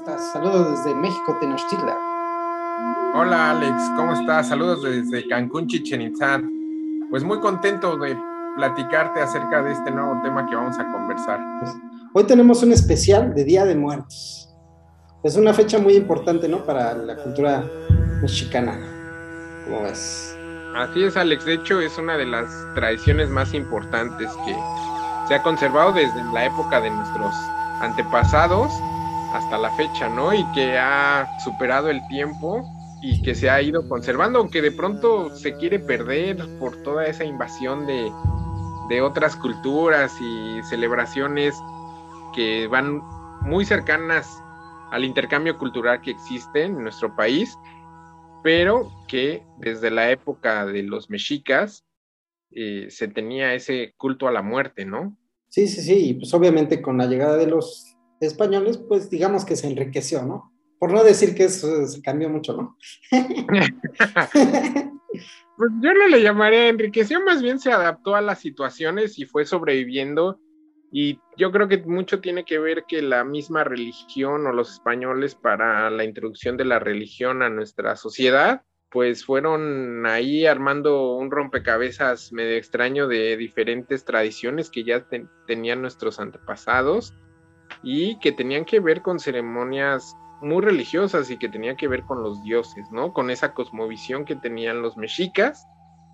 estás? Saludos desde México, Tenochtitlan. Hola Alex, ¿cómo estás? Saludos desde Cancún, Chichen Itzá. Pues muy contento de platicarte acerca de este nuevo tema que vamos a conversar. Pues, hoy tenemos un especial de Día de Muertos. Es una fecha muy importante, ¿no? Para la cultura mexicana. ¿Cómo ves? Así es, Alex. De hecho, es una de las tradiciones más importantes que se ha conservado desde la época de nuestros antepasados hasta la fecha, ¿no? Y que ha superado el tiempo y que se ha ido conservando, aunque de pronto se quiere perder por toda esa invasión de, de otras culturas y celebraciones que van muy cercanas al intercambio cultural que existe en nuestro país, pero que desde la época de los mexicas eh, se tenía ese culto a la muerte, ¿no? Sí, sí, sí, pues obviamente con la llegada de los españoles, pues digamos que se enriqueció, ¿no? Por no decir que eso se cambió mucho, ¿no? pues yo no le llamaría enriqueció, más bien se adaptó a las situaciones y fue sobreviviendo. Y yo creo que mucho tiene que ver que la misma religión o los españoles para la introducción de la religión a nuestra sociedad, pues fueron ahí armando un rompecabezas medio extraño de diferentes tradiciones que ya tenían nuestros antepasados y que tenían que ver con ceremonias muy religiosas y que tenían que ver con los dioses, ¿no? Con esa cosmovisión que tenían los mexicas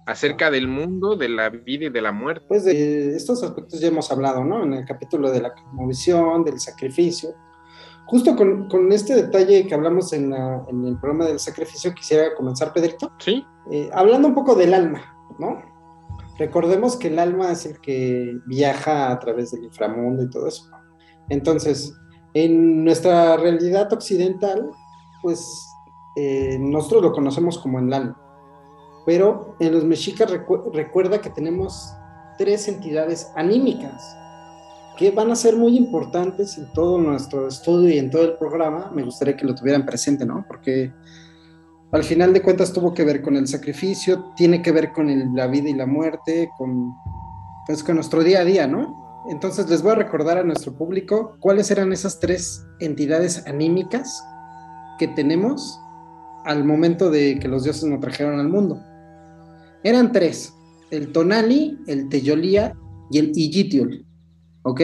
acerca del mundo, de la vida y de la muerte. Pues de estos aspectos ya hemos hablado, ¿no? En el capítulo de la cosmovisión, del sacrificio. Justo con, con este detalle que hablamos en, en, el programa del sacrificio, quisiera comenzar, Pedrito. Sí. Eh, hablando un poco del alma, ¿no? Recordemos que el alma es el que viaja a través del inframundo y todo eso. Entonces, en nuestra realidad occidental, pues eh, nosotros lo conocemos como el alma. Pero en los mexicas recuerda que tenemos tres entidades anímicas que van a ser muy importantes en todo nuestro estudio y en todo el programa. Me gustaría que lo tuvieran presente, ¿no? Porque al final de cuentas tuvo que ver con el sacrificio, tiene que ver con la vida y la muerte, con, pues, con nuestro día a día, ¿no? Entonces les voy a recordar a nuestro público cuáles eran esas tres entidades anímicas que tenemos al momento de que los dioses nos trajeron al mundo. Eran tres, el Tonali, el Teyolía y el Iyitiol. ¿Ok?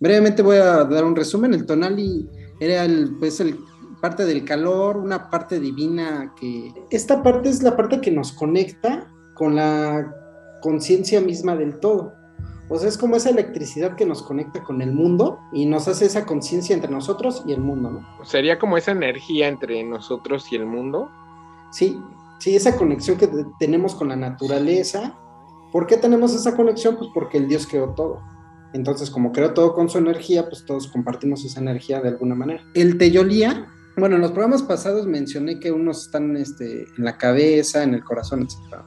Brevemente voy a dar un resumen. El Tonali era el, pues, el parte del calor, una parte divina que... Esta parte es la parte que nos conecta con la conciencia misma del todo. O sea, es como esa electricidad que nos conecta con el mundo y nos hace esa conciencia entre nosotros y el mundo, ¿no? Sería como esa energía entre nosotros y el mundo. Sí, sí, esa conexión que tenemos con la naturaleza. ¿Por qué tenemos esa conexión? Pues porque el Dios creó todo. Entonces, como creó todo con su energía, pues todos compartimos esa energía de alguna manera. El Teyolía, bueno, en los programas pasados mencioné que unos están este, en la cabeza, en el corazón, etc.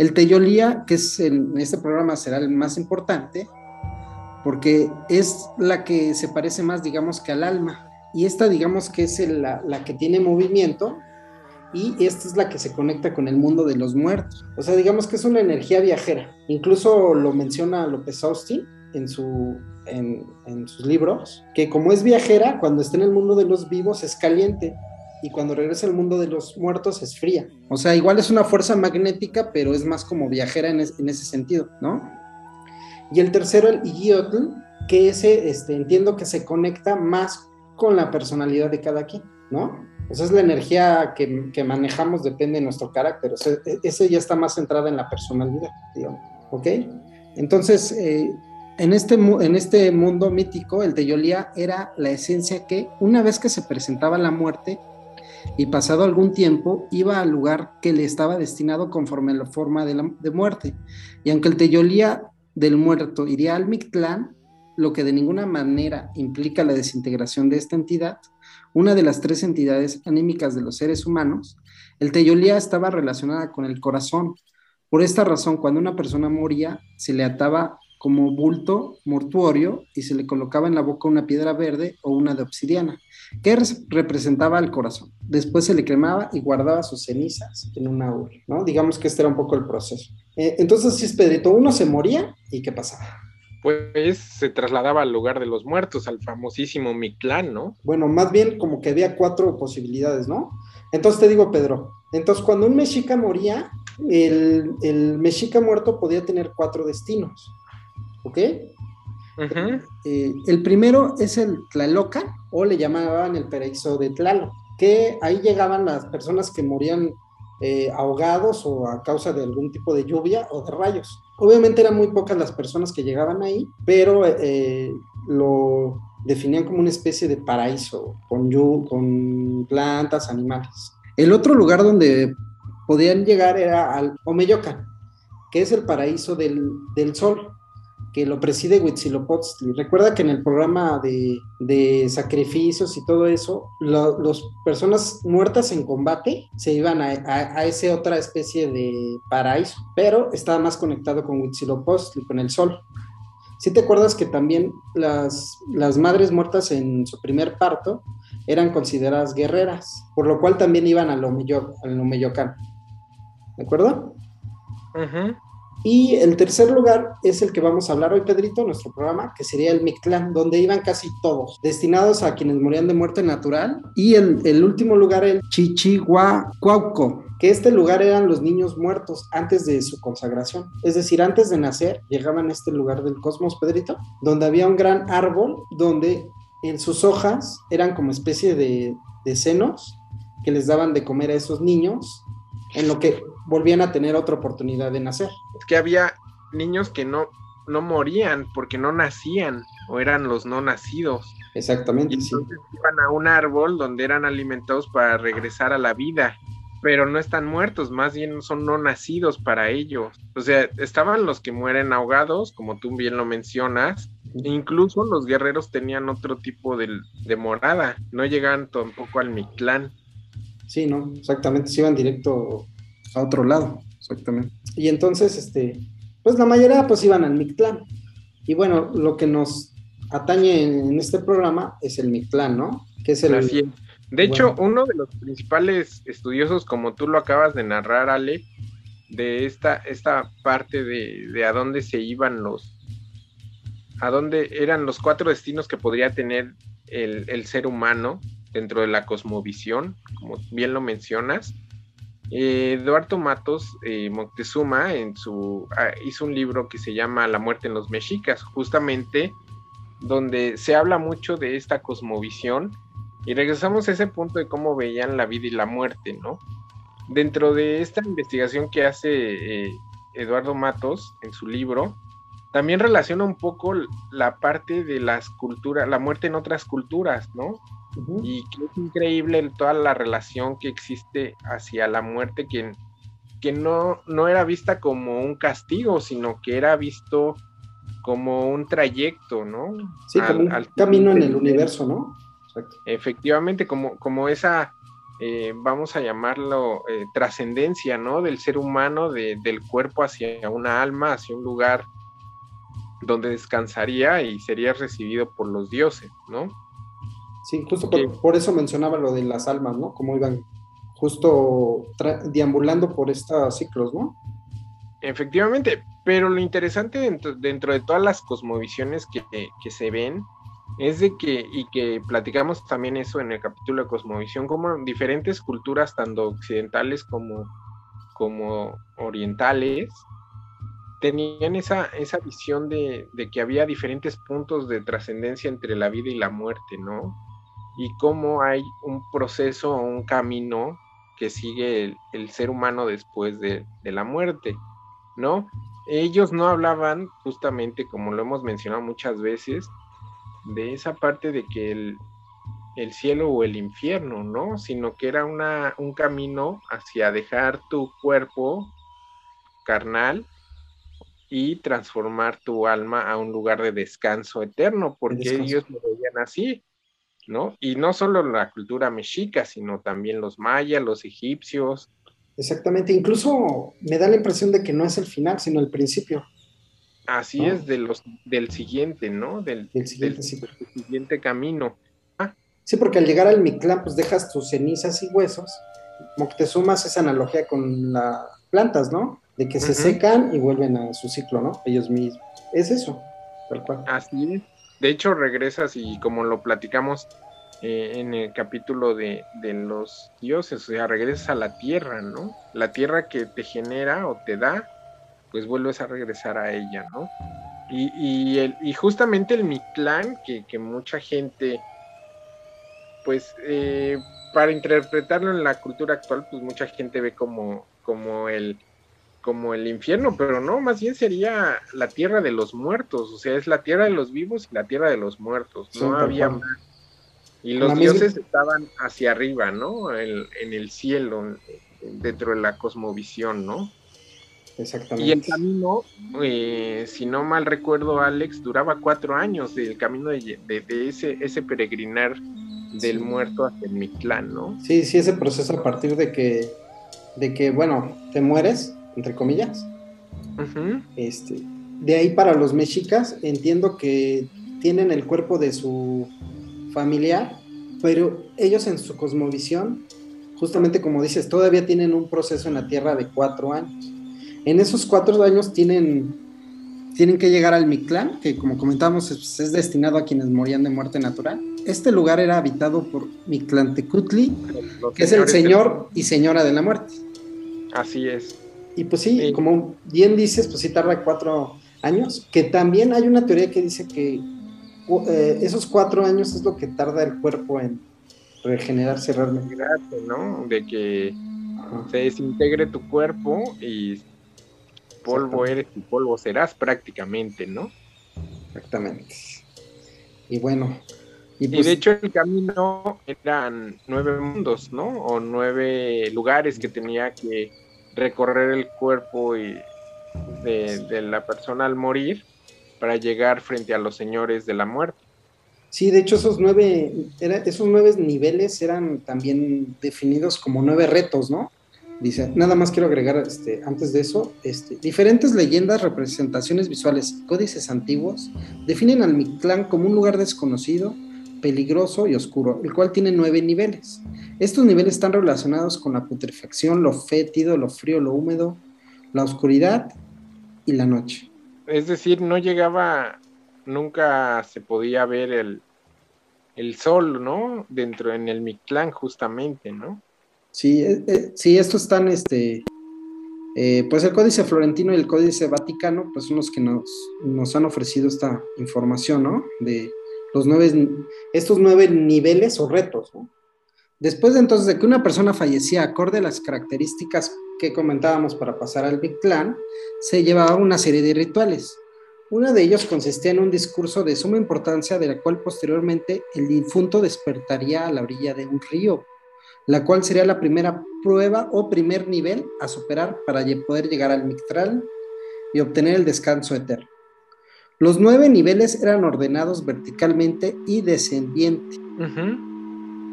El Teyolía, que es en este programa será el más importante, porque es la que se parece más, digamos, que al alma. Y esta, digamos, que es la, que tiene movimiento, y esta es la que se conecta con el mundo de los muertos. O sea, digamos que es una energía viajera. Incluso lo menciona López Austin en, su, en, en, sus libros, que como es viajera, cuando está en el mundo de los vivos es caliente y cuando regresa al mundo de los muertos es fría. O sea, igual es una fuerza magnética, pero es más como viajera en, ese sentido, ¿no? Y el tercero, el Igiotl, que ese este, entiendo que se conecta más con la personalidad de cada quien, ¿no? O sea, es la energía que, que manejamos, depende de nuestro carácter. O e, ese ya está más centrada en la personalidad, digamos, ¿ok? Entonces, eh, en este, en este mundo mítico, el de Yolía era la esencia que una vez que se presentaba la muerte, y pasado algún tiempo iba al lugar que le estaba destinado conforme a la forma de, muerte. Y aunque el Teyolía del muerto iría al Mictlán, lo que de ninguna manera implica la desintegración de esta entidad, una de las tres entidades anímicas de los seres humanos, el Teyolía estaba relacionada con el corazón. Por esta razón, cuando una persona moría, se le ataba como bulto mortuorio y se le colocaba en la boca una piedra verde o una de obsidiana, que representaba el corazón. Después se le cremaba y guardaba sus cenizas en una urna, ¿no? Digamos que este era un poco el proceso. Eh, entonces, si es Pedrito, uno se moría y ¿qué pasaba? pues se trasladaba al lugar de los muertos, al famosísimo Mictlán, ¿no? Bueno, más bien como que había cuatro posibilidades, ¿no? Entonces te digo, Pedro, entonces cuando un mexica moría, el, el mexica muerto podía tener cuatro destinos, ¿ok? Eh, el primero es el Tlalocan, o le llamaban el paraíso de Tlaloc, que ahí llegaban las personas que morían eh, ahogados o a causa de algún tipo de lluvia o de rayos. Obviamente eran muy pocas las personas que llegaban ahí, pero eh, lo definían como una especie de paraíso, con, con plantas, animales. El otro lugar donde podían llegar era al Omeyocan, que es el paraíso del, del sol que lo preside Huitzilopochtli. Recuerda que en el programa de, sacrificios y todo eso, las personas muertas en combate se iban a, a, esa otra especie de paraíso, pero estaba más conectado con Huitzilopochtli, con el sol. Si te acuerdas que también las, las madres muertas en su primer parto eran consideradas guerreras, por lo cual también iban al, Omeyocan. ¿De acuerdo? Ajá. Y el tercer lugar es el que vamos a hablar hoy, Pedrito, nuestro programa, que sería el Mictlán, donde iban casi todos, destinados a quienes morían de muerte natural. Y el, último lugar, el Chichihuacuauco, que este lugar eran los niños muertos antes de su consagración. Es decir, antes de nacer, llegaban a este lugar del cosmos, Pedrito, donde había un gran árbol donde en sus hojas eran como especie de, de senos que les daban de comer a esos niños en lo que volvían a tener otra oportunidad de nacer. Es que había niños que no, no morían porque no nacían o eran los no nacidos. Exactamente. Y entonces iban a un árbol donde eran alimentados para regresar a la vida, pero no están muertos, más bien son no nacidos para ellos. O sea, estaban los que mueren ahogados, como tú bien lo mencionas, incluso los guerreros tenían otro tipo de, de morada, no llegaban tampoco al Mictlán. Sí, no, exactamente, se iban directo a otro lado, exactamente. Y entonces, este, pues la mayoría pues iban al Mictlán. Y bueno, lo que nos atañe en, este programa es el Mictlán, ¿no? Que es el... De hecho, uno de los principales estudiosos, como tú lo acabas de narrar, Ale, de esta, esta parte de, de a dónde se iban los, a dónde eran los cuatro destinos que podría tener el, el ser humano, dentro de la cosmovisión, como bien lo mencionas. Eh, Eduardo Matos eh, Moctezuma ah, hizo un libro que se llama La muerte en los mexicas, justamente donde se habla mucho de esta cosmovisión y regresamos a ese punto de cómo veían la vida y la muerte, ¿no? Dentro de esta investigación que hace eh, Eduardo Matos en su libro, también relaciona un poco la parte de las culturas, la muerte en otras culturas, ¿no? Y que es increíble toda la relación que existe hacia la muerte, que, que no, no era vista como un castigo, sino que era visto como un trayecto, ¿no? Sí, como un camino en el universo, ¿no? Efectivamente, como, como esa, eh, vamos a llamarlo, eh, trascendencia, ¿no? Del ser humano, del cuerpo hacia una alma, hacia un lugar donde descansaría y sería recibido por los dioses, ¿no? Sí, justo por, eso mencionaba lo de las almas, ¿no? Como iban justo deambulando por estos ciclos, ¿no? Efectivamente, pero lo interesante dentro, dentro de todas las cosmovisiones que, que, se ven es de que, y que platicamos también eso en el capítulo de cosmovisión, como diferentes culturas, tanto occidentales como, como orientales, tenían esa, esa visión de, de, que había diferentes puntos de trascendencia entre la vida y la muerte, ¿no? Y cómo hay un proceso o un camino que sigue el, ser humano después de, la muerte, ¿no? Ellos no hablaban justamente, como lo hemos mencionado muchas veces, de esa parte de que el, el cielo o el infierno, ¿no? Sino que era una, un camino hacia dejar tu cuerpo carnal y transformar tu alma a un lugar de descanso eterno, porque ellos lo veían así. ¿No? Y no solo la cultura mexica, sino también los mayas, los egipcios. Exactamente, incluso me da la impresión de que no es el final, sino el principio. Así es, de los, del siguiente, ¿no? Del, siguiente, camino. Ah. Sí, porque al llegar al Mictlán, pues dejas tus cenizas y huesos. Moctezuma hace esa analogía con las plantas, ¿no? De que se secan y vuelven a su ciclo, ¿no? Ellos mismos. Es eso. Así es. De hecho, regresas y como lo platicamos eh, en el capítulo de, los dioses, o sea, regresas a la tierra, ¿no? La tierra que te genera o te da, pues vuelves a regresar a ella, ¿no? Y, y, el, y justamente el Mictlán, que, que mucha gente, pues, eh, para interpretarlo en la cultura actual, pues mucha gente ve como, como el como el infierno, pero no, más bien sería la tierra de los muertos, o sea, es la tierra de los vivos y la tierra de los muertos, no había más. Y los dioses estaban hacia arriba, ¿no? En, el cielo, dentro de la cosmovisión, ¿no? Exactamente. Y el camino, eh, si no mal recuerdo, Alex, duraba cuatro años el camino de, ese, ese peregrinar del muerto hacia el Mictlán, ¿no? Sí, sí, ese proceso a partir de que, de que, bueno, te mueres, entre comillas. este, de ahí para los mexicas, entiendo que tienen el cuerpo de su familiar, pero ellos en su cosmovisión, justamente como dices, todavía tienen un proceso en la Tierra de cuatro años. En esos cuatro años tienen, tienen que llegar al Mictlán, que como comentamos es, destinado a quienes morían de muerte natural. Este lugar era habitado por Mictlantecutli, que es el señor y señora de la muerte. Así es. Y pues sí, como bien dices, pues sí tarda cuatro años, que también hay una teoría que dice que eh, esos cuatro años es lo que tarda el cuerpo en regenerarse realmente. ¿no? De que se desintegre tu cuerpo y polvo eres y polvo serás prácticamente, ¿no? Exactamente. Y bueno. Y, pues, de hecho el camino eran nueve mundos, ¿no? O nueve lugares que tenía que recorrer el cuerpo y de, la persona al morir para llegar frente a los señores de la muerte. Sí, de hecho esos nueve, esos nueve niveles eran también definidos como nueve retos, ¿no? Dice, nada más quiero agregar este, antes de eso, este, diferentes leyendas, representaciones visuales y códices antiguos definen al Mictlán como un lugar desconocido, peligroso y oscuro, el cual tiene nueve niveles. Estos niveles están relacionados con la putrefacción, lo fétido, lo frío, lo húmedo, la oscuridad y la noche. Es decir, no llegaba, nunca se podía ver el, el sol, ¿no? Dentro en el Mictlán, justamente, ¿no? Sí, eh, eh, sí, estos están, este, eh, pues el Códice Florentino y el Códice Vaticano, pues son los que nos, nos han ofrecido esta información, ¿no? De los nueve, estos nueve niveles o retos. Después de entonces de que una persona fallecía acorde a las características que comentábamos para pasar al Big Clan, se llevaba una serie de rituales. Uno de ellos consistía en un discurso de suma importancia de la cual posteriormente el difunto despertaría a la orilla de un río, la cual sería la primera prueba o primer nivel a superar para poder llegar al Mictral y obtener el descanso eterno. Los nueve niveles eran ordenados verticalmente y descendiente.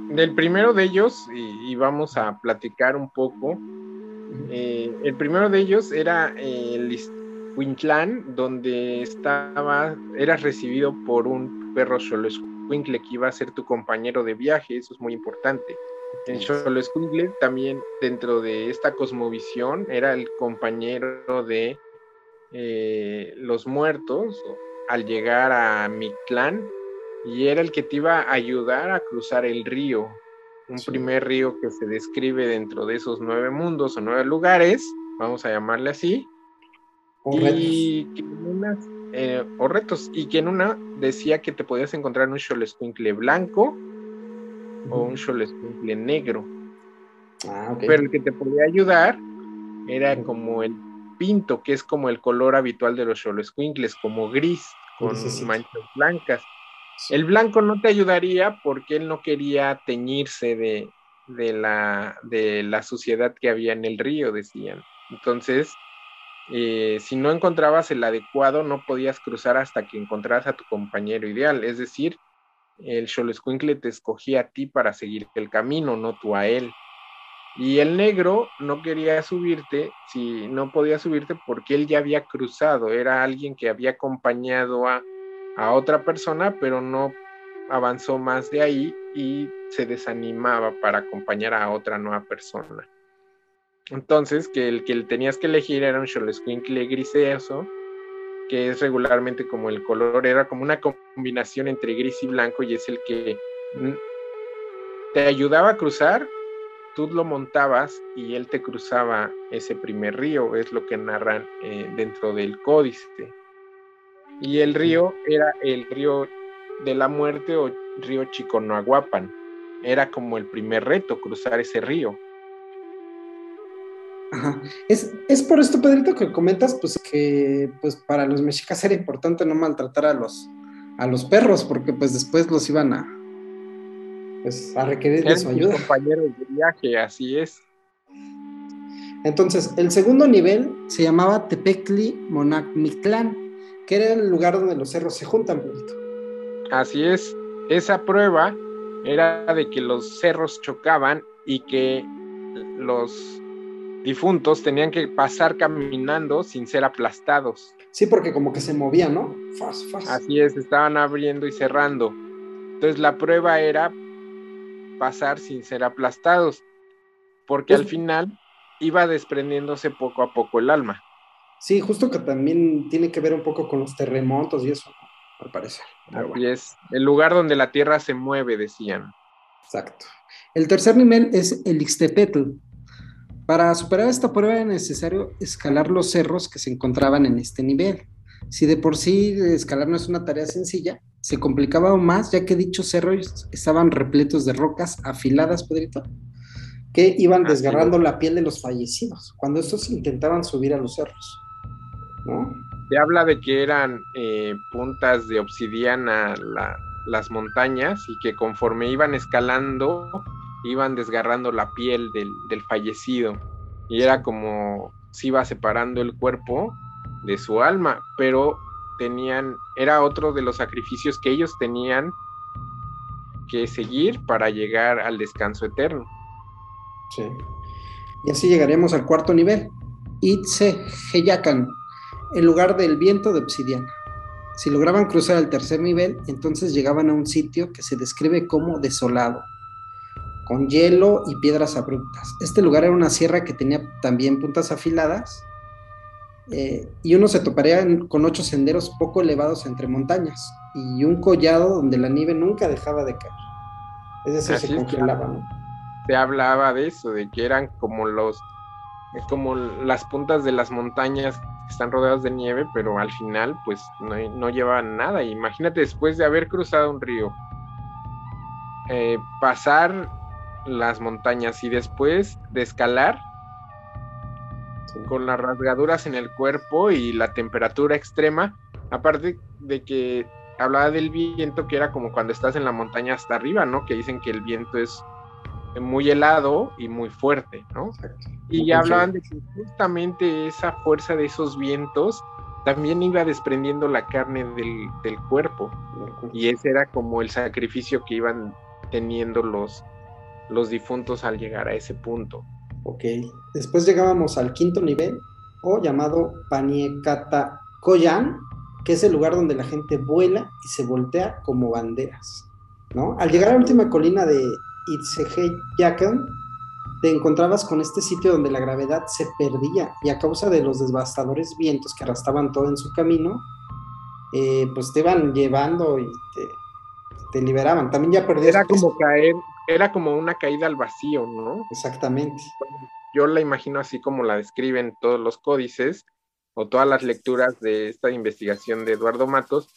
Del primero de ellos, y, vamos a platicar un poco, eh, el primero de ellos era el Quintlan, donde estaba, eras recibido por un perro Xoloscuincle que iba a ser tu compañero de viaje, eso es muy importante. En Xoloscuincle también dentro de esta cosmovisión era el compañero de eh, los muertos al llegar a Mictlán y era el que te iba a ayudar a cruzar el río, un primer río que se describe dentro de esos nueve mundos o nueve lugares, vamos a llamarle así, o y retos. Que en eh, o retos, y que en una decía que te podías encontrar un Xolescuincle blanco o un Xolescuincle negro. Ah, Pero el que te podía ayudar era como el pinto, que es como el color habitual de los Xolescuincles, como gris, con manchas blancas. El blanco no te ayudaría porque él no quería teñirse de, la, de la suciedad que había en el río, decían. Entonces, eh, si no encontrabas el adecuado, no podías cruzar hasta que encontraras a tu compañero ideal. Es decir, el Xolescuincle te escogía a ti para seguir el camino, no tú a él. Y el negro no quería subirte, si no podía subirte porque él ya había cruzado, era alguien que había acompañado a, a otra persona, pero no avanzó más de ahí y se desanimaba para acompañar a otra nueva persona. Entonces, que el que tenías que elegir era un Xolescuincle griseoso que es regularmente como el color, era como una combinación entre gris y blanco y es el que te ayudaba a cruzar, tú lo montabas y él te cruzaba ese primer río, es lo que narran eh, dentro del códice. Y el río era el río de la muerte o río Chiconahuapan. Era como el primer reto, cruzar ese río. Ajá. Es, es, por esto, Pedrito, que comentas, pues que pues para los mexicas era importante no maltratar a los, a los perros, porque pues después los iban a, pues, a requerir de su ayuda. compañeros de viaje, así es. Entonces, el segundo nivel se llamaba Tepecli Monacmictlán, que era el lugar donde los cerros se juntan, Pedrito. Así es. Esa prueba era de que los cerros chocaban y que los difuntos tenían que pasar caminando sin ser aplastados. Sí, porque como que se movían, ¿no? Así es, estaban abriendo y cerrando. Entonces la prueba era pasar sin ser aplastados, porque al pues final iba desprendiéndose poco a poco el alma. Sí, justo que también tiene que ver un poco con los terremotos y eso, al parecer. Así es, el lugar donde la tierra se mueve, decían. Exacto. El tercer nivel es el Ixtepetl, para superar esta prueba era necesario escalar los cerros que se encontraban en este nivel. Si de por sí escalar no es una tarea sencilla, se complicaba aún más ya que dichos cerros estaban repletos de rocas afiladas, Pedrito, que iban desgarrando la piel de los fallecidos cuando estos intentaban subir a los cerros. ¿no? Se habla de que eran eh, puntas de obsidiana las montañas y que conforme iban escalando iban desgarrando la piel del, fallecido y era como si iba separando el cuerpo de su alma, pero era otro de los sacrificios que ellos tenían que seguir para llegar al descanso eterno. Sí. Y así llegaríamos al cuarto nivel, Itze Heyakan, el lugar del viento de obsidiana. Si lograban cruzar al tercer nivel, entonces llegaban a un sitio que se describe como desolado, con hielo y piedras abruptas. Este lugar era una sierra que tenía también puntas afiladas eh, y uno se toparía con ocho senderos poco elevados entre montañas y un collado donde la nieve nunca dejaba de caer. Es decir, se congelaba, ¿no? Se hablaba de eso, de que eran como los como las puntas de las montañas que están rodeadas de nieve, pero al final pues no, no llevaban nada. Imagínate después de haber cruzado un río, eh, pasar las montañas y después de escalar con las rasgaduras en el cuerpo y la temperatura extrema, aparte de que hablaba del viento que era como cuando estás en la montaña hasta arriba, ¿no? Que dicen que el viento es muy helado y muy fuerte, ¿no? Y hablaban de que justamente esa fuerza de esos vientos también iba desprendiendo la carne del, del cuerpo. Y ese era como el sacrificio que iban teniendo los, los difuntos al llegar a ese punto. Ok, después llegábamos al quinto nivel, o llamado Paniekatakoyan, que es el lugar donde la gente vuela y se voltea como banderas. ¿no? Al llegar a la última colina de Itzeheyakan, te encontrabas con este sitio donde la gravedad se perdía y a causa de los devastadores vientos que arrastraban todo en su camino, eh, pues te iban llevando y te, te liberaban. También ya perdías. Era como caer era como una caída al vacío, ¿no? Exactamente. Yo la imagino así como la describen todos los códices o todas las lecturas de esta investigación de Eduardo Matos.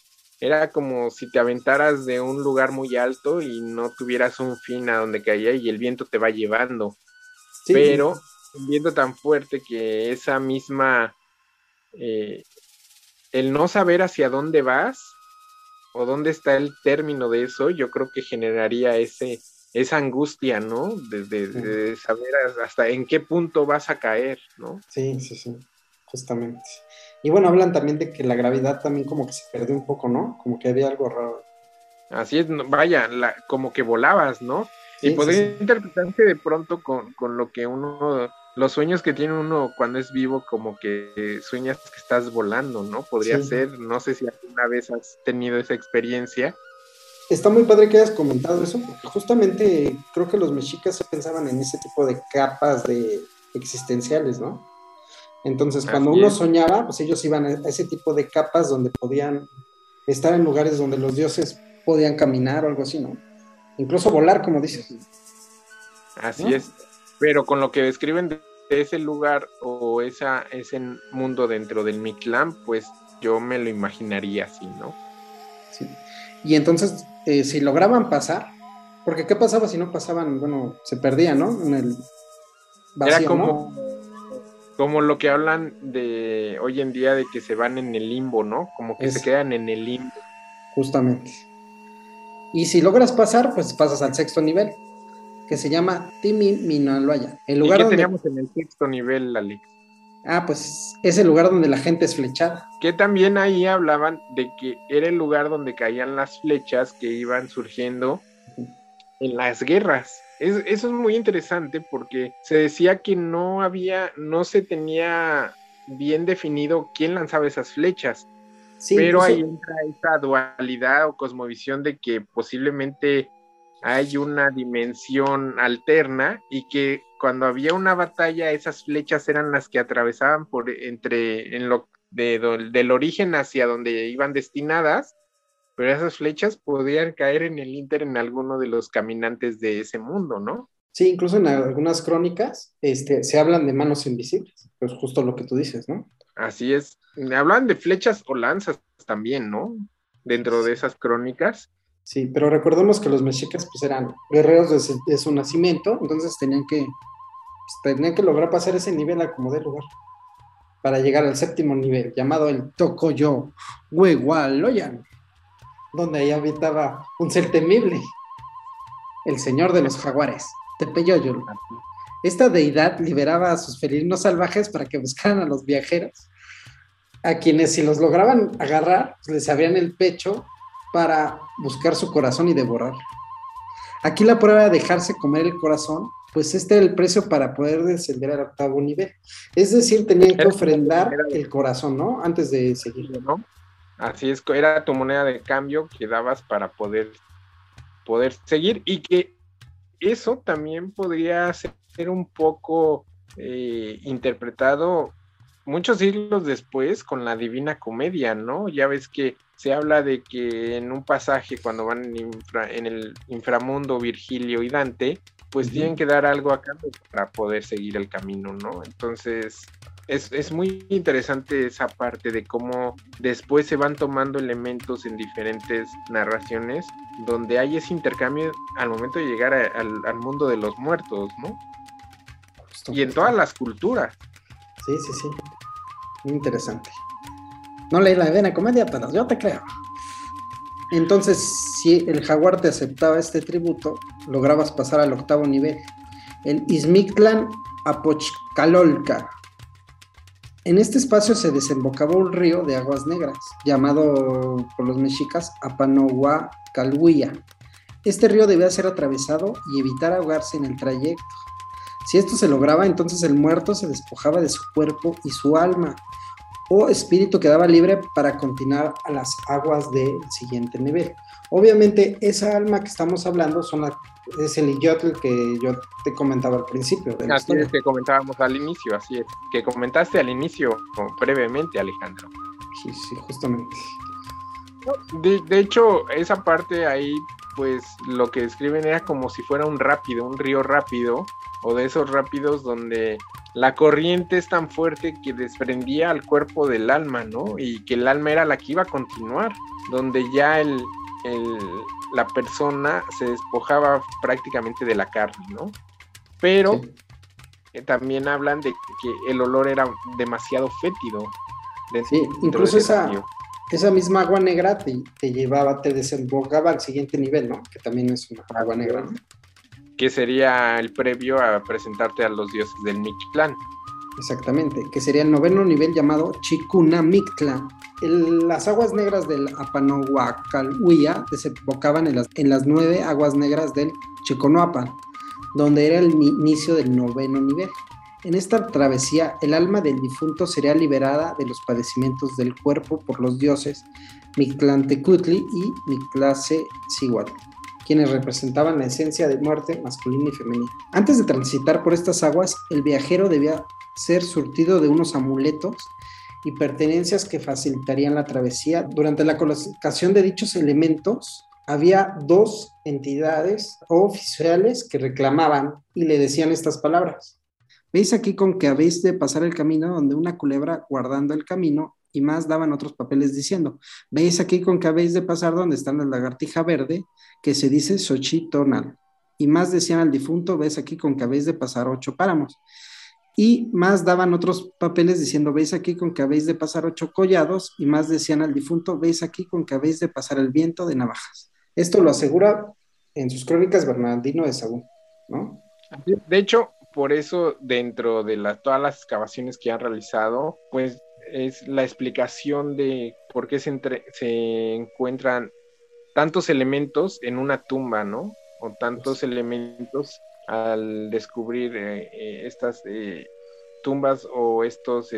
Era como si te aventaras de un lugar muy alto y no tuvieras un fin a donde caía y el viento te va llevando. Pero un viento tan fuerte que esa misma, eh, el no saber hacia dónde vas o dónde está el término de eso, yo creo que generaría ese, esa angustia, ¿no? De, saber hasta en qué punto vas a caer, ¿no? Sí, sí, sí, justamente. Y bueno, hablan también de que la gravedad también como que se perdió un poco, ¿no? Como que había algo raro. Así es, vaya, como que volabas, ¿no? y podría interpretarse de pronto con, con lo que uno, los sueños que tiene uno cuando es vivo, como que sueñas que estás volando, ¿no? Podría ser, no sé si alguna vez has tenido esa experiencia está muy padre que hayas comentado eso, porque justamente creo que los mexicas se pensaban en ese tipo de capas de existenciales, ¿no? Entonces, cuando uno soñaba, pues ellos iban a ese tipo de capas donde podían estar en lugares donde los dioses podían caminar o algo así, ¿no? Incluso volar, como dices. Así es. Pero con lo que describen de ese lugar o esa, ese mundo dentro del Mictlán, pues yo me lo imaginaría así, ¿no? Sí. Y entonces, eh, si lograban pasar, porque ¿qué pasaba si no pasaban? Bueno, se perdían, ¿no? En el vacío, Era como, como lo que hablan de hoy en día de que se van en el limbo, ¿no? Como que se quedan en el limbo. Justamente. Y si logras pasar, pues pasas al sexto nivel, que se llama Timi Minaloya. El lugar ¿Y qué teníamos en el sexto nivel, Alex? Ah, pues es el lugar donde la gente es flechada. Que también ahí hablaban de que era el lugar donde caían las flechas que iban surgiendo en las guerras. eso es muy interesante porque se decía que no había, no se tenía bien definido quién lanzaba esas flechas. pero ahí entra esa dualidad o cosmovisión de que posiblemente hay una dimensión alterna y que cuando había una batalla esas flechas eran las que atravesaban por entre en lo del origen hacia donde iban destinadas pero esas flechas podían caer en el Inter en alguno de los caminantes de ese mundo, ¿no? Sí, incluso en algunas crónicas este, se hablan de manos invisibles, pues justo lo que tú dices, ¿no? Así es. Hablan de flechas o lanzas también, ¿no? Dentro de esas crónicas. Sí, pero recordemos que los mexicas pues eran guerreros de, su nacimiento, entonces tenían que, pues, tenían que lograr pasar ese nivel a como de lugar para llegar al séptimo nivel, llamado el Tokoyo Huehualoyan donde ahí habitaba un ser temible, el señor de los jaguares, Tepeyoyol. Esta deidad liberaba a sus felinos salvajes para que buscaran a los viajeros, a quienes si los lograban agarrar, pues, les abrían el pecho para buscar su corazón y devorarlo. Aquí la prueba de dejarse comer el corazón, pues este era el precio para poder descender al octavo nivel. Es decir, tenían que ofrendar el corazón, ¿no? Antes de seguir. ¿no? Así es, era tu moneda de cambio que dabas para poder, poder seguir y que eso también podría ser un poco eh, interpretado muchos siglos después con la Divina Comedia, ¿no? Ya ves que se habla de que en un pasaje cuando van en, el inframundo Virgilio y Dante, pues tienen que dar algo a cambio para poder seguir el camino, ¿no? Entonces, es, muy interesante esa parte de cómo después se van tomando elementos en diferentes narraciones donde hay ese intercambio al momento de llegar al, mundo de los muertos, ¿no? y en todas las culturas. Sí, sí, sí. Interesante. No leí la Divina Comedia, pero yo te creo. Entonces, si el jaguar te aceptaba este tributo, lograbas pasar al octavo nivel. El Izmictlan Apochcalolca, en este espacio se desembocaba un río de aguas negras, llamado por los mexicas Apanohuacalhuilla. Este río debía ser atravesado y evitar ahogarse en el trayecto. Si esto se lograba, entonces el muerto se despojaba de su cuerpo y su alma, o espíritu quedaba libre para continuar a las aguas del siguiente nivel. Obviamente, esa alma que estamos hablando son la es el idiota que yo te comentaba al principio. así es que comentábamos al inicio, así es, que comentaste al inicio brevemente, Alejandro. Sí, sí, justamente. De, hecho, esa parte ahí, pues lo que describen era como si fuera un rápido, un río rápido, o de esos rápidos donde la corriente es tan fuerte que desprendía al cuerpo del alma, ¿no? Y que el alma era la que iba a continuar, donde ya el, la persona se despojaba prácticamente de la carne, ¿no? Pero eh, también hablan de que el olor era demasiado fétido. Sí, incluso esa, esa misma agua negra te, llevaba, te desembocaba al siguiente nivel, ¿no? Que también es una agua negra, ¿no? Que sería el previo a presentarte a los dioses del Mictlán. Exactamente, que sería el noveno nivel llamado Chikuna Mictlán las aguas negras del Apanohuacalhuia desembocaban en las, en las nueve aguas negras del Chiconoapan, donde era el inicio del noveno nivel. En esta travesía, el alma del difunto sería liberada de los padecimientos del cuerpo por los dioses Mictlantecutli y Mictlace quienes representaban la esencia de muerte masculina y femenina. Antes de transitar por estas aguas, el viajero debía ser surtido de unos amuletos y pertenencias que facilitarían la travesía. Durante la colocación de dichos elementos, había dos entidades oficiales que reclamaban y le decían estas palabras. Veis aquí con que habéis de pasar el camino donde una culebra guardando el camino y más daban otros papeles diciendo, veis aquí con que habéis de pasar donde está la lagartija verde que se dice Xochitonal. Y más decían al difunto, veis aquí con que habéis de pasar ocho páramos. Y más daban otros papeles diciendo, veis aquí con que habéis de pasar ocho collados. Y más decían al difunto, veis aquí con que habéis de pasar el viento de navajas. Esto lo asegura en sus crónicas Bernardino de Sagún, ¿no? De hecho, por eso dentro de todas las excavaciones que han realizado, pues es la explicación de por qué se, se encuentran tantos elementos en una tumba, ¿no? O tantos elementos al descubrir eh, eh, estas eh, tumbas o estos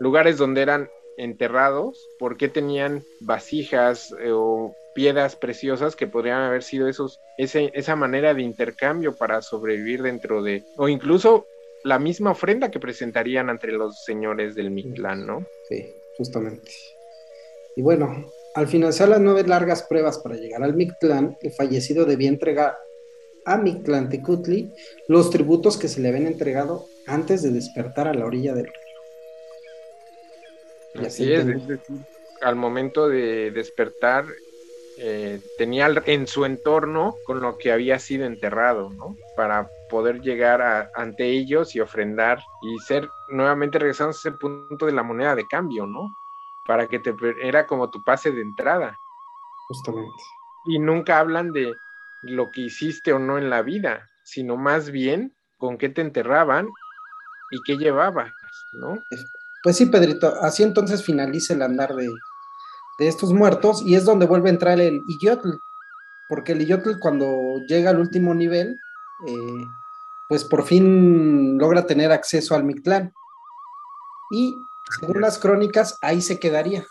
lugares donde eran enterrados, por qué tenían vasijas o piedras preciosas que podrían haber sido esos, esa manera de intercambio para sobrevivir dentro de, o incluso la misma ofrenda que presentarían ante los señores del Mictlán, ¿no? Sí, justamente. Y bueno, al finalizar las nueve largas pruebas para llegar al Mictlán, el fallecido debía entregar a Mictlán Tecutli los tributos que se le habían entregado antes de despertar a la orilla del río. así, es, al momento de despertar, eh, tenía en su entorno con lo que había sido enterrado, ¿no? Para poder llegar ante ellos y ofrendar y ser nuevamente regresando a ese punto de la moneda de cambio, ¿no? Para que te era como tu pase de entrada. Justamente. Y nunca hablan de lo que hiciste o no en la vida, sino más bien con qué te enterraban y qué llevabas, ¿no? Pues sí, Pedrito, así entonces finaliza el andar de, de estos muertos y es donde vuelve a entrar el Iyotl, porque el Iyotl cuando llega al último nivel, eh, pues por fin logra tener acceso al Mictlán. Y según las crónicas, ahí se quedaría.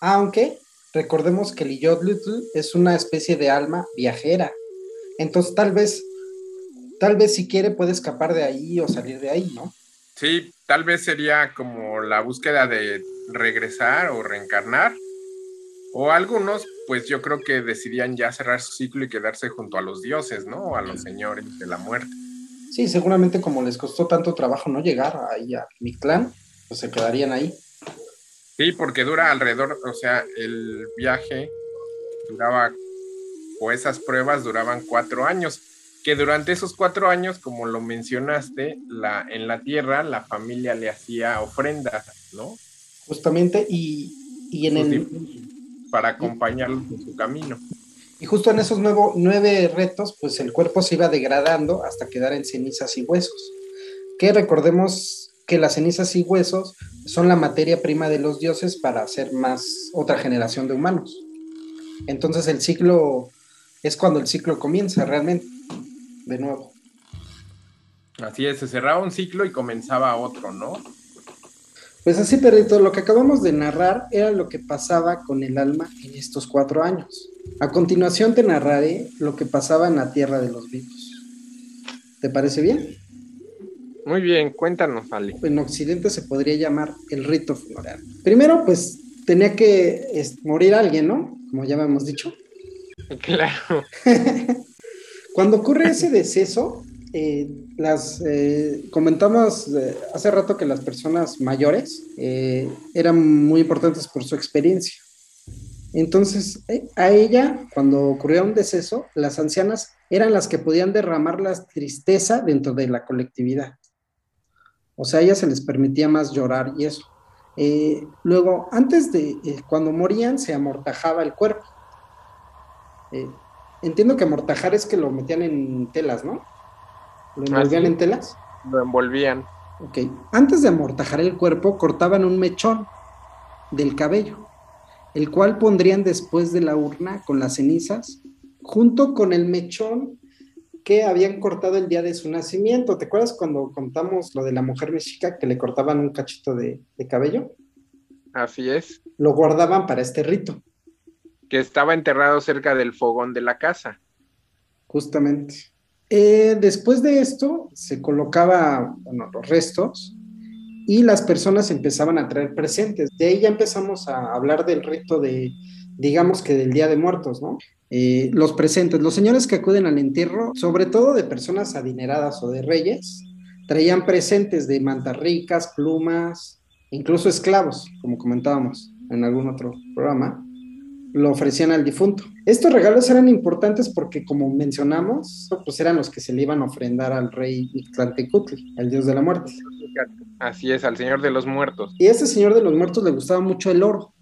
Aunque recordemos que el Iyotl es una especie de alma viajera. Entonces tal vez, tal vez si quiere puede escapar de ahí o salir de ahí, ¿no? Sí, tal vez sería como la búsqueda de regresar o reencarnar o algunos, pues yo creo que decidían ya cerrar su ciclo y quedarse junto a los dioses, ¿no? O a los señores de la muerte. Sí, seguramente como les costó tanto trabajo no llegar ahí a mi clan, pues se quedarían ahí. Sí, porque dura alrededor, o sea, el viaje duraba, o esas pruebas duraban cuatro años, que durante esos cuatro años, como lo mencionaste, la, en la tierra la familia le hacía ofrendas, ¿no? Justamente, y, y en el para acompañarlos en su camino. Y justo en esos nuevo, nueve retos, pues el cuerpo se iba degradando hasta quedar en cenizas y huesos. Que recordemos que las cenizas y huesos son la materia prima de los dioses para hacer más otra generación de humanos. Entonces el ciclo es cuando el ciclo comienza realmente, de nuevo. Así es, se cerraba un ciclo y comenzaba otro, ¿no? Pues así, Perrito, lo que acabamos de narrar era lo que pasaba con el alma en estos cuatro años. A continuación te narraré lo que pasaba en la tierra de los vivos. ¿Te parece bien? Muy bien, cuéntanos, Ale. En Occidente se podría llamar el rito funeral. Primero, pues tenía que morir alguien, ¿no? Como ya hemos dicho. Claro. Cuando ocurre ese deceso, eh, las eh, comentamos eh, hace rato que las personas mayores eran muy importantes por su experiencia. Entonces, a ella, cuando ocurría un deceso, las ancianas eran las que podían derramar la tristeza dentro de la colectividad. O sea, a ellas se les permitía más llorar y eso. luego, antes de cuando morían, se amortajaba el cuerpo. entiendo que amortajar es que lo metían en telas, ¿no? ¿Lo envolvían en telas? Lo envolvían. Ok. Antes de amortajar el cuerpo, cortaban un mechón del cabello, el cual pondrían después de la urna con las cenizas, junto con el mechón que habían cortado el día de su nacimiento. ¿Te acuerdas cuando contamos lo de la mujer mexica que le cortaban un cachito de, de cabello? Así es. Lo guardaban para este rito. Que estaba enterrado cerca del fogón de la casa. Justamente. Eh, después de esto, se colocaba los restos y las personas empezaban a traer presentes. De ahí ya empezamos a hablar del rito de, digamos que del Día de Muertos, ¿no? Eh, los presentes, los señores que acuden al entierro, sobre todo de personas adineradas o de reyes, traían presentes de mantas ricas, plumas, incluso esclavos, como comentábamos en algún otro programa, lo ofrecían al difunto. Estos regalos eran importantes porque, como mencionamos, pues eran los que se le iban a ofrendar al rey Tlantecutli, el dios de la muerte. Así es, al señor de los muertos. Y a ese señor de los muertos le gustaba mucho el oro,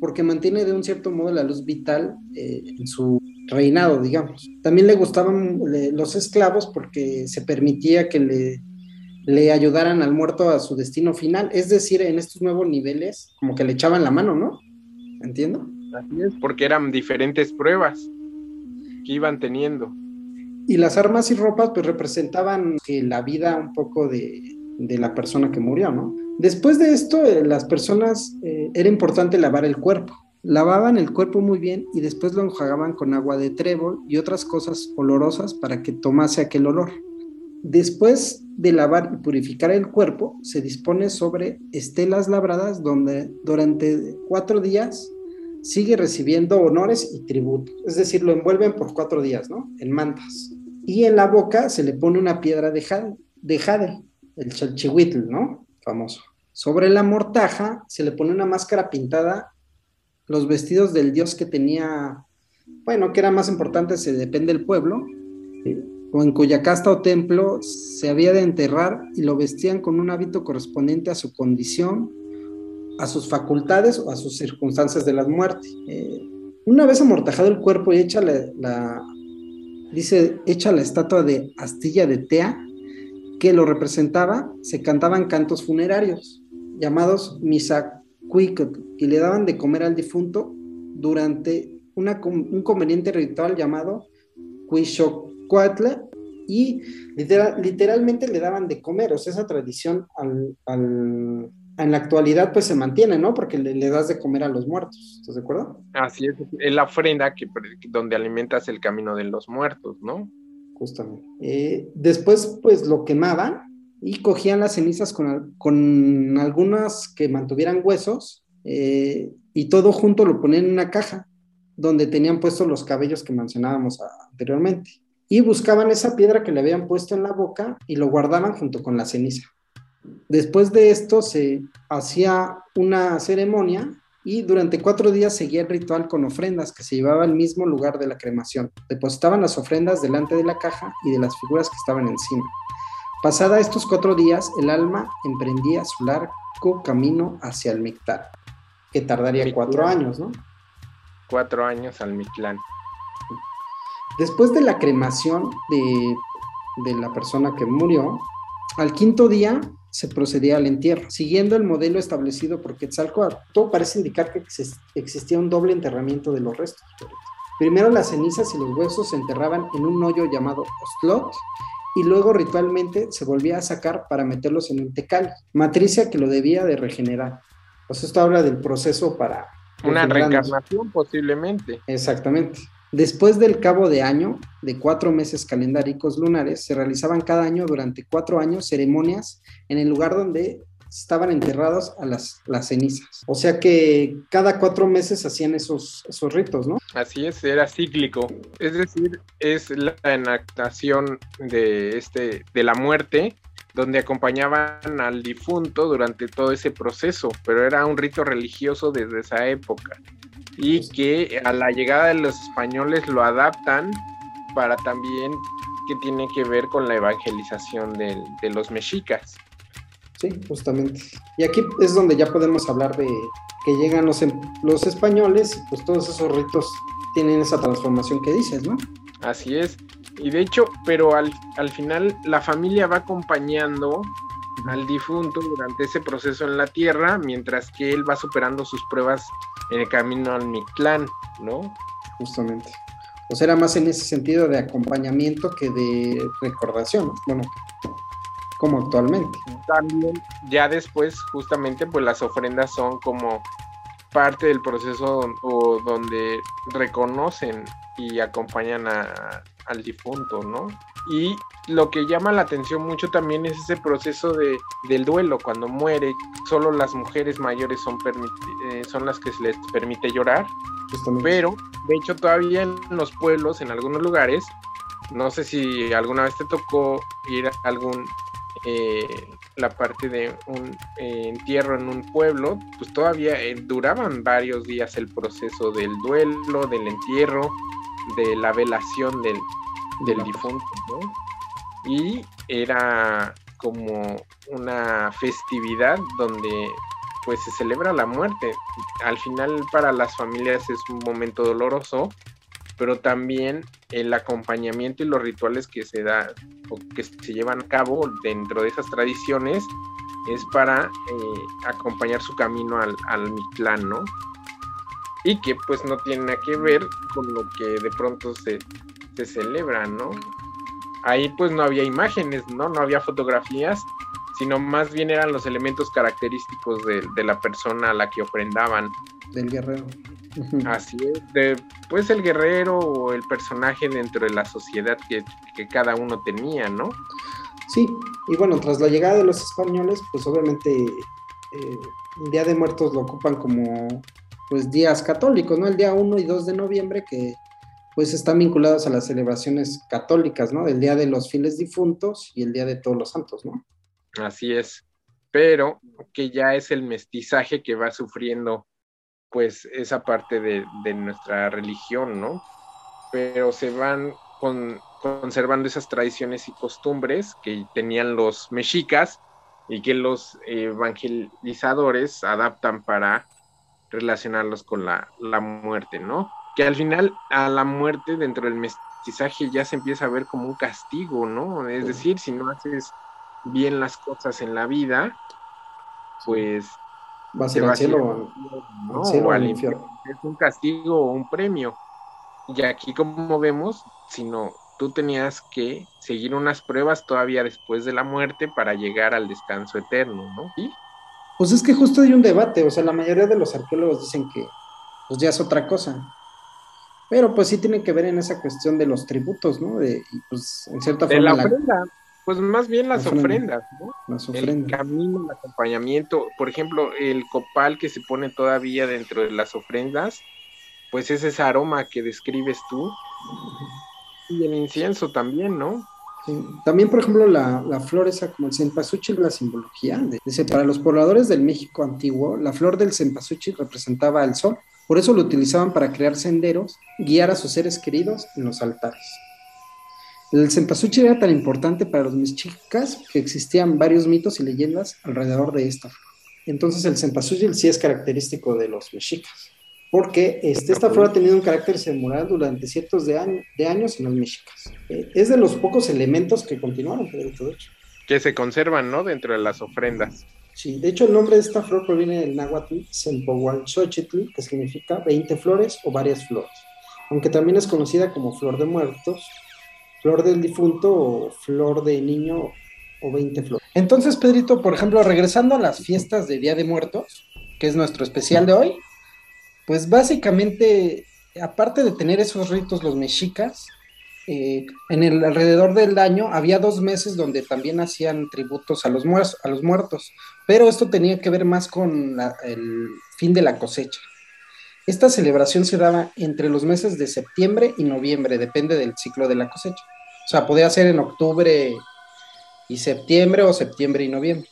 porque mantiene de un cierto modo la luz vital eh, en su reinado, digamos. También le gustaban los esclavos porque se permitía que le, le ayudaran al muerto a su destino final. Es decir, en estos nuevos niveles, como que le echaban la mano, ¿no? ¿Entiendo? Porque eran diferentes pruebas que iban teniendo. Y las armas y ropas pues representaban que la vida un poco de, de la persona que murió, ¿no? Después de esto, eh, las personas, eh, era importante lavar el cuerpo. Lavaban el cuerpo muy bien y después lo enjuagaban con agua de trébol y otras cosas olorosas para que tomase aquel olor. Después de lavar y purificar el cuerpo, se dispone sobre estelas labradas donde durante cuatro días sigue recibiendo honores y tributos. Es decir, lo envuelven por cuatro días, ¿no? En mantas. Y en la boca se le pone una piedra de jade, de jade el chalchihuitl, ¿no? Famoso. Sobre la mortaja se le pone una máscara pintada, los vestidos del dios que tenía, bueno, que era más importante, se depende del pueblo, o en cuya casta o templo se había de enterrar y lo vestían con un hábito correspondiente a su condición, a sus facultades o a sus circunstancias de la muerte. Eh, una vez amortajado el cuerpo y hecha la, dice, hecha la estatua de Astilla de Tea, que lo representaba, se cantaban cantos funerarios, llamados misacuicot, y le daban de comer al difunto durante un conveniente ritual llamado Cuixocuatl, y literalmente le daban de comer, o sea, esa tradición en la actualidad pues se mantiene, ¿no? Porque le, das de comer a los muertos, ¿estás de acuerdo? Así es, es la ofrenda que, donde alimentas el camino de los muertos, ¿no? justamente. Eh, después, pues lo quemaban y cogían las cenizas con, con algunas que mantuvieran huesos eh, y todo junto lo ponían en una caja donde tenían puestos los cabellos que mencionábamos anteriormente. Y buscaban esa piedra que le habían puesto en la boca y lo guardaban junto con la ceniza. Después de esto se hacía una ceremonia y durante cuatro días seguía el ritual con ofrendas que se llevaba al mismo lugar de la cremación. Depositaban las ofrendas delante de la caja y de las figuras que estaban encima. Pasada estos cuatro días, el alma emprendía su largo camino hacia el Mictlán, que tardaría cuatro años, ¿no? Cuatro años al Mictlán. Después de la cremación de, de la persona que murió, al quinto día se procedía al entierro, siguiendo el modelo establecido por Quetzalcoatl. Todo parece indicar que existía un doble enterramiento de los restos. Primero las cenizas y los huesos se enterraban en un hoyo llamado Ostlot y luego ritualmente se volvía a sacar para meterlos en un tecal, matricia que lo debía de regenerar. Pues esto habla del proceso para... Una reencarnación posiblemente. Exactamente. Después del cabo de año, de cuatro meses calendáricos lunares, se realizaban cada año durante cuatro años ceremonias en el lugar donde estaban enterrados a las, cenizas. O sea que cada cuatro meses hacían esos, esos ritos, ¿no? Así es, era cíclico. Es decir, es la enactación de, este, de la muerte donde acompañaban al difunto durante todo ese proceso, pero era un rito religioso desde esa época y que a la llegada de los españoles lo adaptan para también que tiene que ver con la evangelización de, los mexicas. Sí, justamente. Y aquí es donde ya podemos hablar de que llegan los, em, los españoles y pues todos esos ritos tienen esa transformación que dices, ¿no? Así es. Y de hecho, pero al, al final la familia va acompañando al difunto durante ese proceso en la tierra, mientras que él va superando sus pruebas en el camino al Mictlán, ¿no? Justamente. O sea, era más en ese sentido de acompañamiento que de recordación, ¿no? Bueno, como actualmente. También, ya después, justamente, pues las ofrendas son como parte del proceso o donde reconocen y acompañan a, al difunto, ¿no? Y lo que llama la atención mucho también es ese proceso de, del duelo, cuando muere, solo las mujeres mayores son, eh, son las que se les permite llorar, pero de hecho todavía en los pueblos, en algunos lugares, no sé si alguna vez te tocó ir a algún eh, la parte de un eh, entierro en un pueblo, pues todavía duraban varios días el proceso del duelo, del entierro, de la velación del, del difunto, ¿no? Y era como una festividad donde pues se celebra la muerte. Al final para las familias es un momento doloroso, pero también el acompañamiento y los rituales que se da o que se llevan a cabo dentro de esas tradiciones es para eh, acompañar su camino al, al ¿no? y que pues no tiene que ver con lo que de pronto se, celebra, ¿no? Ahí pues no había imágenes, ¿no? No había fotografías, sino más bien eran los elementos característicos de, la persona a la que ofrendaban. Del guerrero. Así es, de, pues el guerrero o el personaje dentro de la sociedad que, cada uno tenía, ¿no? Sí, y bueno, tras la llegada de los españoles, pues obviamente eh, el Día de Muertos lo ocupan como pues días católicos, ¿no? El día 1 y 2 de noviembre que pues están vinculados a las celebraciones católicas, ¿no? El día de los fieles difuntos y el día de todos los santos, ¿no? Así es, pero que ya es el mestizaje que va sufriendo pues esa parte de, nuestra religión, ¿no? Pero se van conservando esas tradiciones y costumbres que tenían los mexicas y que los evangelizadores adaptan para relacionarlos con la, muerte, ¿no? Que al final a la muerte dentro del mestizaje ya se empieza a ver como un castigo, ¿no? Es decir, si no haces bien las cosas en la vida, pues... Va a ser al cielo, o al infierno. Es un castigo o un premio. Y aquí como vemos, sino tú tenías que seguir unas pruebas todavía después de la muerte para llegar al descanso eterno, ¿no? ¿Y? Pues es que justo hay un debate, o sea, la mayoría de los arqueólogos dicen que pues ya es otra cosa. Pero pues sí tiene que ver en esa cuestión de los tributos, ¿no? De, pues en cierta forma. la ofrenda, pues más bien las ofrendas, ¿no? Las ofrendas. El camino, el acompañamiento, por ejemplo, el copal que se pone todavía dentro de las ofrendas, pues es ese aroma que describes tú. Y el incienso también, ¿no? También, por ejemplo, la, la, flor esa como el cempasúchil, la simbología. dice, para los pobladores del México antiguo, la flor del cempasúchil representaba el sol. Por eso lo utilizaban para crear senderos, guiar a sus seres queridos en los altares. El cempasúchil era tan importante para los mexicas que existían varios mitos y leyendas alrededor de esta flor. Entonces el cempasúchil sí es característico de los mexicas porque este, esta flor ha tenido un carácter ceremonial durante cientos de, años en los mexicas. Eh, es de los pocos elementos que continuaron, de hecho. Que se conservan, ¿no? Dentro de las ofrendas. Sí, de hecho el nombre de esta flor proviene del náhuatl Sempohualchochitl, que significa 20 flores o varias flores, aunque también es conocida como flor de muertos, flor del difunto o flor de niño o 20 flores. Entonces, Pedrito, por ejemplo, regresando a las fiestas de Día de Muertos, que es nuestro especial de hoy, pues básicamente, aparte de tener esos ritos los mexicas, eh, en el alrededor del año había dos meses donde también hacían tributos a los, a los muertos, pero esto tenía que ver más con el fin de la cosecha. Esta celebración se daba entre los meses de septiembre y noviembre, depende del ciclo de la cosecha. O sea, podía ser en octubre y septiembre o septiembre y noviembre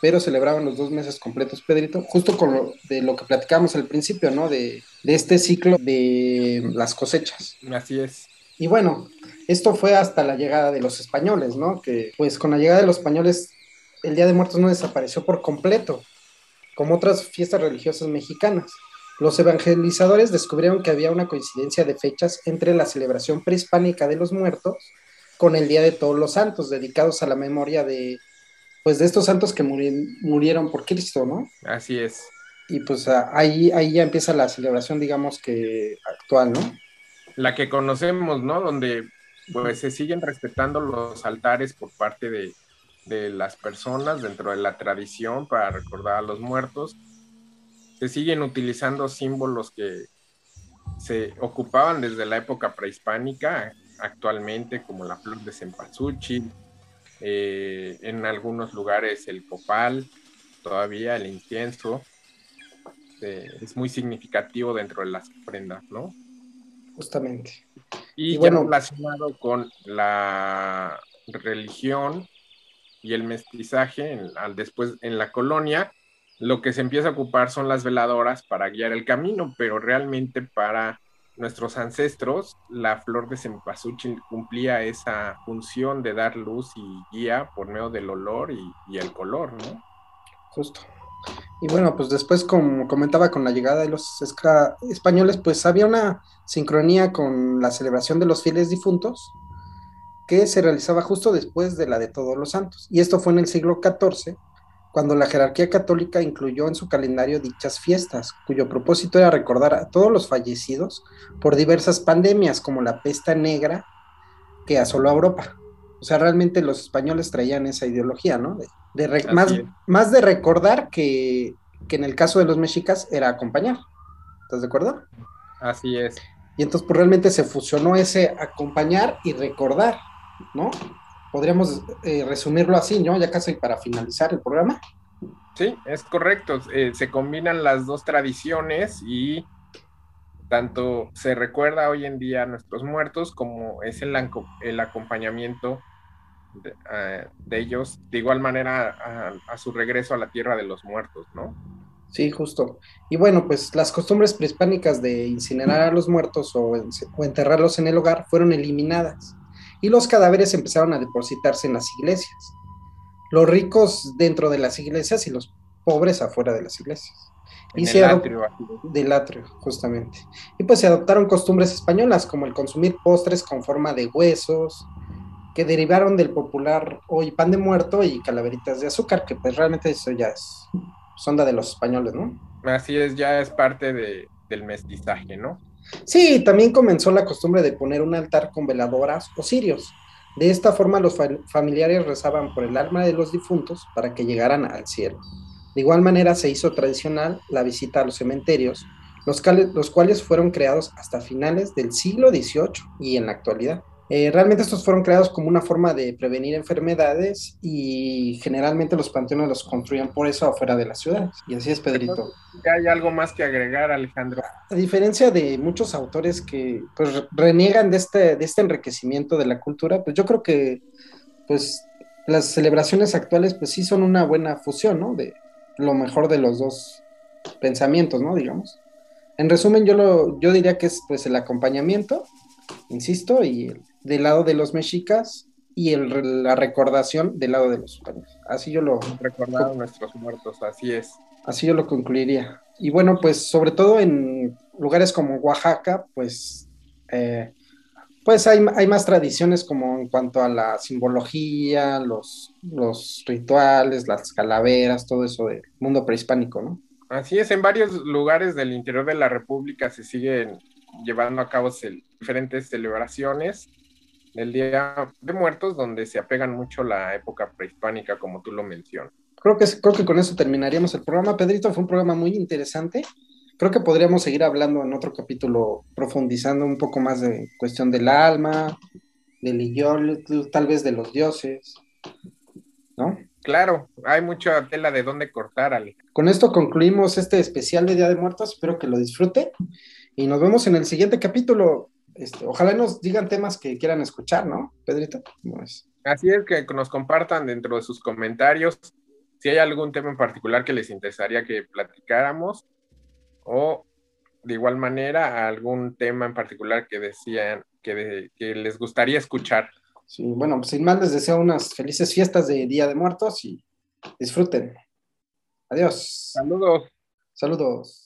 pero celebraban los dos meses completos, Pedrito, justo con lo, de lo que platicamos al principio, ¿no? De, este ciclo de las cosechas. Así es. Y bueno, esto fue hasta la llegada de los españoles, ¿no? Que pues con la llegada de los españoles el Día de Muertos no desapareció por completo, como otras fiestas religiosas mexicanas. Los evangelizadores descubrieron que había una coincidencia de fechas entre la celebración prehispánica de los muertos con el Día de Todos los Santos, dedicados a la memoria de pues de estos santos que murieron por Cristo, ¿no? Así es. Y pues ahí, ahí ya empieza la celebración, digamos que actual, ¿no? La que conocemos, ¿no? Donde pues se siguen respetando los altares por parte de, de las personas dentro de la tradición para recordar a los muertos. Se siguen utilizando símbolos que se ocupaban desde la época prehispánica, actualmente, como la flor de cempasúchil, eh, en algunos lugares el copal, todavía el incienso, eh, es muy significativo dentro de las ofrendas, ¿no? Justamente. Y, bueno, relacionado con la religión y el mestizaje al después en la colonia, lo que se empieza a ocupar son las veladoras para guiar el camino, pero realmente para nuestros ancestros, la flor de cempasúchil cumplía esa función de dar luz y guía por medio del olor y, el color, ¿no? Justo. Y bueno, pues después, como comentaba, con la llegada de los españoles, pues había una sincronía con la celebración de los fieles difuntos que se realizaba justo después de la de Todos los Santos. Y esto fue en el siglo XIV, cuando la jerarquía católica incluyó en su calendario dichas fiestas, cuyo propósito era recordar a todos los fallecidos por diversas pandemias como la pesta negra que asoló a Europa. O sea, realmente los españoles traían esa ideología, ¿no? De, más, más, de recordar que, que en el caso de los mexicas era acompañar. ¿Estás de acuerdo? Así es. Y entonces pues realmente se fusionó ese acompañar y recordar, ¿no? Podríamos eh, resumirlo así, ¿no? Ya casi para finalizar el programa. Sí, es correcto. Eh, se combinan las dos tradiciones y tanto se recuerda hoy en día a nuestros muertos como es el, el acompañamiento de, ellos de igual manera a, su regreso a la tierra de los muertos, ¿no? Sí, justo. Y bueno, pues las costumbres prehispánicas de incinerar a los muertos o enterrarlos en el hogar fueron eliminadas y los cadáveres empezaron a depositarse en las iglesias. Los ricos dentro de las iglesias y los pobres afuera de las iglesias. y se atrio. Del atrio, justamente. Y pues se adoptaron costumbres españolas como el consumir postres con forma de huesos, que derivaron del popular hoy pan de muerto y calaveritas de azúcar, que pues realmente eso ya es sonda de los españoles, ¿no? Así es, ya es parte de, del mestizaje, ¿no? Sí, también comenzó la costumbre de poner un altar con veladoras o cirios. De esta forma los familiares rezaban por el alma de los difuntos para que llegaran al cielo. De igual manera se hizo tradicional la visita a los cementerios, los, los cuales fueron creados hasta finales del siglo XVIII y en la actualidad. Eh, realmente estos fueron creados como una forma de prevenir enfermedades y generalmente los panteones los construían por eso afuera de las ciudades. Y así es, Pedrito. ¿Hay algo más que agregar, Alejandro? A diferencia de muchos autores que pues, reniegan de este, de este enriquecimiento de la cultura, pues yo creo que pues, las celebraciones actuales pues sí son una buena fusión, ¿no? De lo mejor de los dos pensamientos, ¿no? Digamos. En resumen, yo, lo, yo diría que es pues el acompañamiento, insisto, y el del lado de los mexicas y el, la recordación del lado de los españoles. Así yo lo... Recordar a nuestros muertos, así es. Así yo lo concluiría. Y bueno, pues sobre todo en lugares como Oaxaca, pues, eh, pues hay, hay, más tradiciones como en cuanto a la simbología, los, los rituales, las calaveras, todo eso del mundo prehispánico, ¿no? Así es, en varios lugares del interior de la República se siguen llevando a cabo diferentes celebraciones el Día de Muertos, donde se apegan mucho la época prehispánica, como tú lo mencionas. Creo que, creo que con eso terminaríamos el programa. Pedrito, fue un programa muy interesante. Creo que podríamos seguir hablando en otro capítulo, profundizando un poco más de cuestión del alma, del idioma, tal vez de los dioses, ¿no? Claro, hay mucha tela de dónde cortar, Ale. Con esto concluimos este especial de Día de Muertos. Espero que lo disfrute y nos vemos en el siguiente capítulo. Este, ojalá nos digan temas que quieran escuchar, ¿no, Pedrito? Así es, que nos compartan dentro de sus comentarios si hay algún tema en particular que les interesaría que platicáramos o de igual manera algún tema en particular que decían que, que les gustaría escuchar. Sí, bueno, pues sin más les deseo unas felices fiestas de Día de Muertos y disfruten. Adiós. Saludos. Saludos.